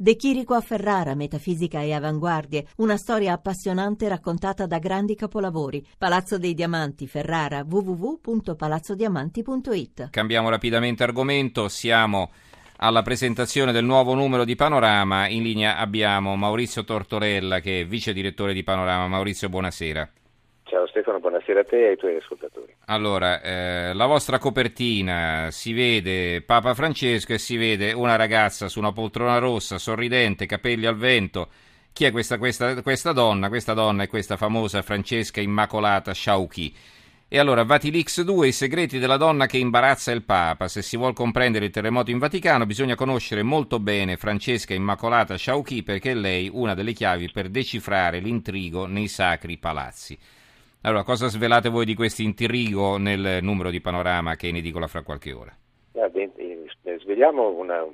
De Chirico a Ferrara, metafisica e avanguardie, una storia appassionante raccontata da grandi capolavori. Palazzo dei Diamanti, Ferrara, www.palazzodiamanti.it. Cambiamo rapidamente argomento, siamo alla presentazione del nuovo numero di Panorama. In linea abbiamo Maurizio Tortorella che è vice direttore di Panorama. Maurizio, buonasera. Stefano, buonasera a te e ai tuoi ascoltatori. Allora, eh, la vostra copertina si vede Papa Francesco e si vede una ragazza su una poltrona rossa, sorridente, capelli al vento. Chi è questa, questa, questa donna? Questa donna è questa famosa Francesca Immacolata Sciauchi. E allora, Vatilix 2, i segreti della donna che imbarazza il Papa. Se si vuole comprendere il terremoto in Vaticano, bisogna conoscere molto bene Francesca Immacolata Sciauchi perché è lei una delle chiavi per decifrare l'intrigo nei sacri palazzi. Allora, cosa svelate voi di questo intrigo nel numero di Panorama che è in edicola fra qualche ora? Eh, sveliamo una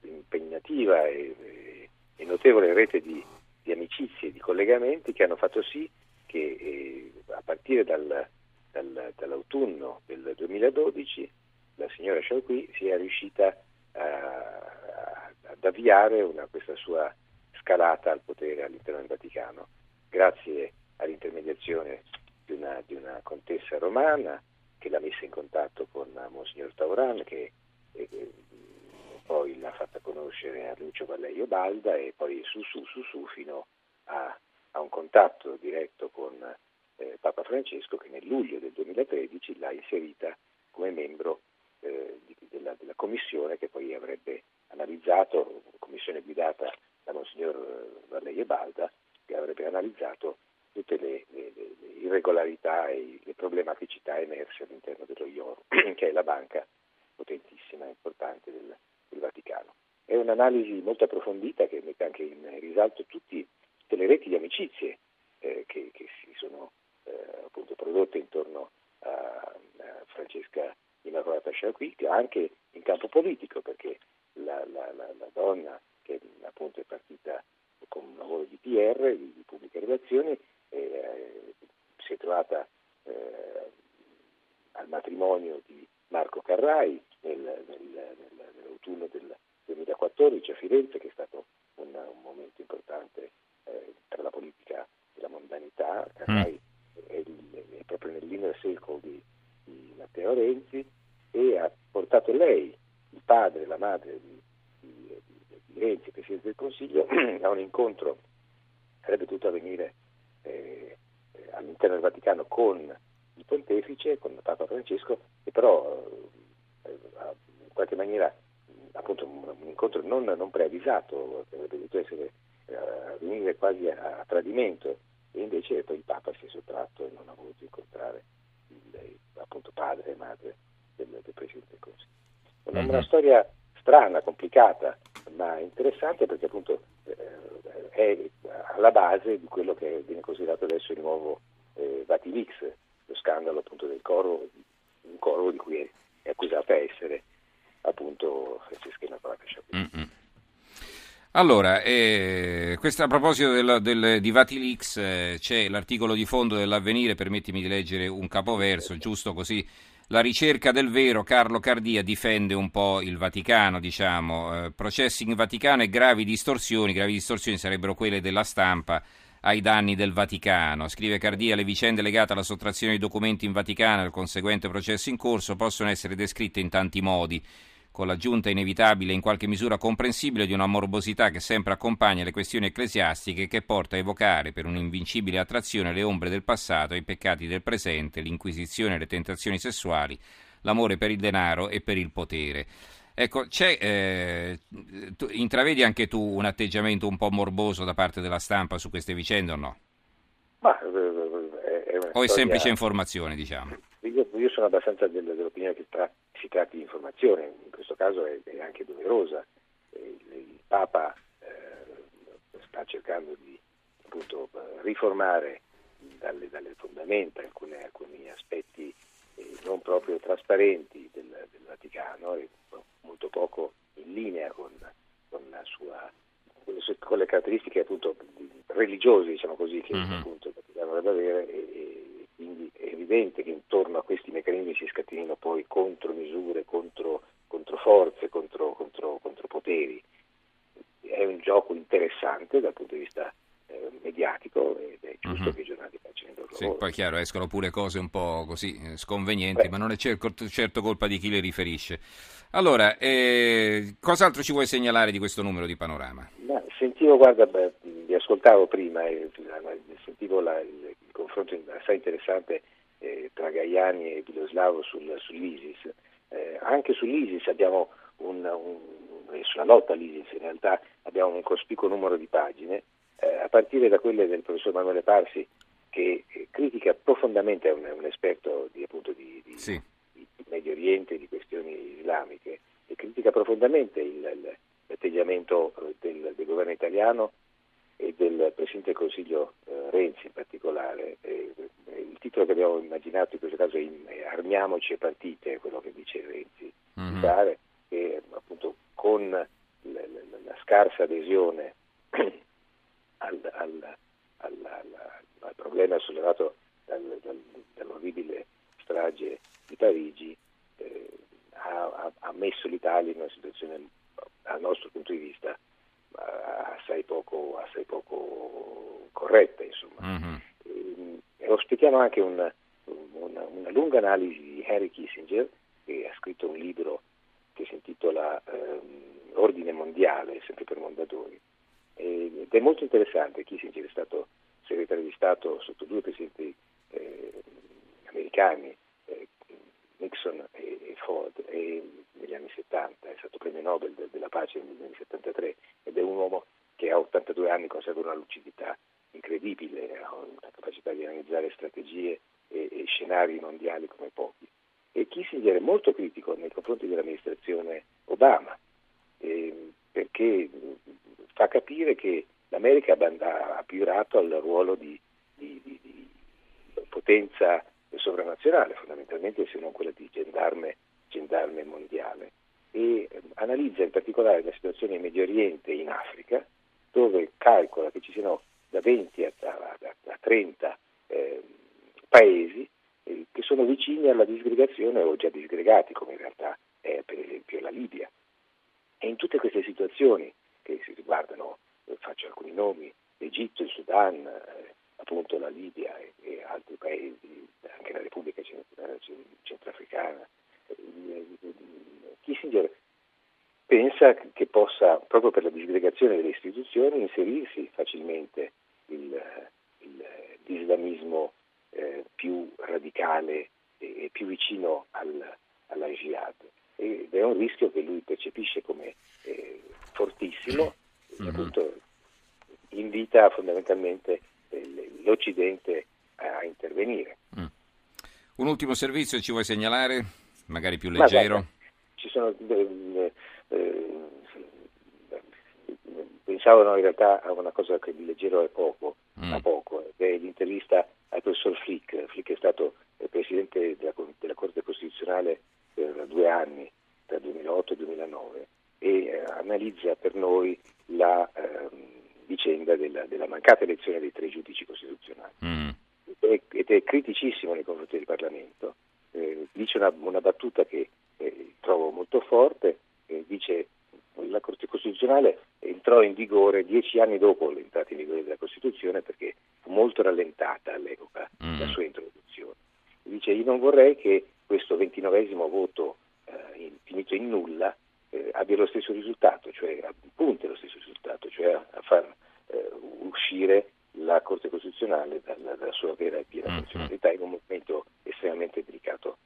impegnativa e, notevole rete di, di, amicizie di collegamenti che hanno fatto sì che eh, a partire dal, dal, dall'autunno del 2012 la signora Sciauqui sia riuscita a, ad avviare una, questa sua scalata al potere all'interno del Vaticano, grazie all'intermediazione di una, di una contessa romana che l'ha messa in contatto con Monsignor Tauran che eh, poi l'ha fatta conoscere a Lucio Valleio Balda e poi su su su su fino a, a un contatto diretto con eh, Papa Francesco che nel luglio del 2013 l'ha inserita come membro eh, di, della, della, commissione che poi avrebbe analizzato, commissione guidata da Monsignor Valleio Balda, che avrebbe analizzato tutte le, le, le, irregolarità e le problematicità emerse all'interno dello IORO, che è la banca potentissima e importante del, del, Vaticano. È un'analisi molto approfondita che mette anche in risalto tutti, tutte le reti di amicizie eh, che, che, si sono eh, prodotte intorno a, a Francesca Immacolata Sciacqui, anche in campo politico, perché la, la, la, la donna che appunto è partita con un lavoro di PR, di, di pubbliche relazioni, eh, si è trovata eh, al matrimonio di Marco Carrai nel, nel, nell'autunno del 2014 a Firenze, che è stato un, un momento importante eh, per la politica della mondanità. Carrai mm. è, è, proprio nell'inner circle di, di, Matteo Renzi e ha portato lei, il padre, la madre di, Renzi, Presidente del Consiglio, a un incontro sarebbe dovuto avvenire all'interno del Vaticano con il pontefice, con Papa Francesco, e però eh, in qualche maniera appunto un, incontro non, non, preavvisato, che avrebbe dovuto essere, eh, avvenire quasi a, a, tradimento, e invece poi il Papa si è sottratto e non ha voluto incontrare il, appunto padre e madre del, del Presidente del Consiglio. Una, mm-hmm. una storia strana, complicata, ma interessante perché appunto eh, è alla base di quello che viene considerato adesso il nuovo Vatilix, lo scandalo appunto del coro, un coro di cui è, è accusata essere appunto Francesca Immacolata Sciacquini. Allora, eh, a proposito del, del, di Vatilix, eh, c'è l'articolo di fondo dell'avvenire, permettimi di leggere un capoverso, giusto così. La ricerca del vero, Carlo Cardia difende un po' il Vaticano, diciamo, eh, processi in Vaticano e gravi distorsioni, gravi distorsioni sarebbero quelle della stampa ai danni del Vaticano. Scrive Cardia, le vicende legate alla sottrazione di documenti in Vaticano e al conseguente processo in corso possono essere descritte in tanti modi con l'aggiunta inevitabile e in qualche misura comprensibile di una morbosità che sempre accompagna le questioni ecclesiastiche e che porta a evocare per un'invincibile attrazione le ombre del passato e i peccati del presente, l'inquisizione e le tentazioni sessuali, l'amore per il denaro e per il potere. Ecco, c'è, eh, tu, intravedi anche tu un atteggiamento un po' morboso da parte della stampa su queste vicende o no? Ma, eh, è, è o è semplice informazione, diciamo? Io, io sono abbastanza dell'opinione che tra, si tratti di informazione, in questo caso è, è anche doverosa. Il, il Papa eh, sta cercando di appunto, riformare dalle, dalle fondamenta alcune, alcuni aspetti eh, non proprio trasparenti del, del Vaticano e poco in linea con, con, sua, con, le, sue, con le, caratteristiche appunto religiose, diciamo così, che mm-hmm. appunto Vaticano deve avere e, e, quindi è evidente che intorno a questi meccanismi si scatenino poi contromisure, contro, controforze, contro, contro, contropoteri. è un gioco interessante dal punto di vista mediatico ed è giusto uh-huh. che i giornali facciano il loro sì, Poi chiaro, escono pure cose un po' così eh, sconvenienti, Beh. ma non è certo, certo, colpa di chi le riferisce. Allora, eh, cos'altro ci vuoi segnalare di questo numero di Panorama? Ma, sentivo, guarda, beh, vi ascoltavo prima e sentivo la, il, il, confronto assai interessante eh, tra Gaiani e Biloslavo sul, sull'ISIS. Eh, anche sull'ISIS abbiamo un, un, sulla lotta all'ISIS in realtà abbiamo un cospicuo numero di pagine eh, a partire da quelle del professor Emanuele Parsi che eh, critica profondamente, è un, un esperto di, appunto, di, di, sì. di, Medio Oriente, di questioni islamiche, e critica profondamente il, il, l'atteggiamento eh, del, del, governo italiano e del Presidente del Consiglio eh, Renzi in particolare. Eh, il titolo che abbiamo immaginato in questo caso è Armiamoci e partite, quello che dice Renzi, mm-hmm. che appunto con la, la, la scarsa adesione al, al, al, problema sollevato dal, dal, dall'orribile strage di Parigi, eh, ha, ha, messo l'Italia in una situazione, dal nostro punto di vista, assai poco, assai poco corretta. Mm-hmm. E, ospitiamo anche un, una, una, lunga analisi di Henry Kissinger, che ha scritto un libro che si intitola ehm, Ordine Mondiale, sempre per Mondadori, ed è molto interessante, Kissinger è stato segretario di Stato sotto due presidenti eh, americani, eh, Nixon e, e Ford, e negli anni 70, è stato premio Nobel de, della pace negli anni 73 ed è un uomo che a 82 anni conserva una lucidità incredibile, ha una capacità di analizzare strategie e, e scenari mondiali come pochi. E Kissinger è molto critico nei confronti dell'amministrazione Obama, eh, perché fa capire che l'America ha abbirato al ruolo di, di, di, di, potenza sovranazionale, fondamentalmente se non quella di gendarme, gendarme mondiale, e eh, analizza in particolare la situazione in Medio Oriente e in Africa, dove calcola che ci siano da 20 a, a, a 30 eh, paesi eh, che sono vicini alla disgregazione o già disgregati, come in realtà è per esempio la Libia. E in tutte queste situazioni che si riguardano, eh, faccio alcuni nomi, l'Egitto, il Sudan, eh, appunto la Libia e, e, altri paesi, anche la Repubblica eh, Centrafricana. Kissinger pensa che possa, proprio per la disgregazione delle istituzioni, inserirsi facilmente il, il, l'islamismo eh, più radicale e, e più vicino al, alla jihad. Ed è un rischio che lui percepisce come eh, fortissimo, mm-hmm. appunto invita fondamentalmente l'Occidente a intervenire. Mm. Un ultimo servizio ci vuoi segnalare? Magari più leggero? Guarda, ci sono, eh, eh, pensavo no, in realtà a una cosa che di leggero è poco, mm. poco, è l'intervista al professor Flick. Flick è stato presidente della, della Corte Costituzionale per due anni, tra 2008 e 2009 e eh, analizza per noi la eh, vicenda della, della, mancata elezione dei tre giudici costituzionali. Mm. Ed, è, ed, è, criticissimo nei confronti del Parlamento. Eh, dice una, una, battuta che eh, trovo molto forte, dice la Corte Costituzionale entrò in vigore dieci anni dopo l'entrata in vigore della Costituzione perché fu molto rallentata all'epoca mm. la sua introduzione. Dice io non vorrei che questo ventinovesimo voto eh, finito in nulla eh, abbia lo stesso risultato, cioè punti lo stesso risultato, cioè a, a far eh, uscire la Corte Costituzionale dalla, dalla sua vera e piena mm, funzionalità mm-hmm. in un momento estremamente delicato.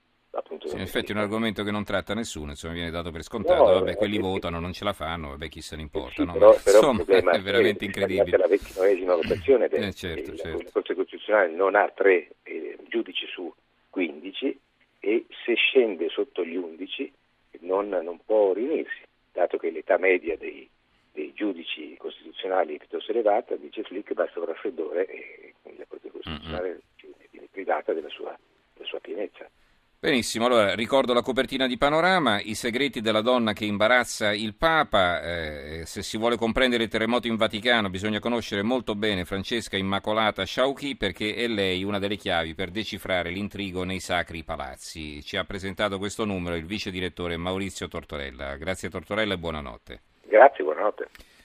Sì, in effetti è un argomento che non tratta nessuno, insomma viene dato per scontato, no, vabbè, quelli eh, votano, non ce la fanno, vabbè, chi se ne importa. Sì, no? però, però insomma, è veramente incredibile. la ventinovesima votazione eh, certo, certo. la Corte Costituzionale non ha tre eh, giudici su 15 e se scende sotto gli 11 non, non può riunirsi, dato che l'età media dei, dei giudici costituzionali è piuttosto elevata, dice Flick basta un raffreddore e la Corte Costituzionale viene privata della sua, della sua pienezza. Benissimo, allora ricordo la copertina di Panorama, i segreti della donna che imbarazza il Papa, eh, se si vuole comprendere il terremoto in Vaticano bisogna conoscere molto bene Francesca Immacolata Sciauchi perché è lei una delle chiavi per decifrare l'intrigo nei sacri palazzi. Ci ha presentato questo numero il vice direttore Maurizio Tortorella. Grazie Tortorella e buonanotte. Grazie, buonanotte.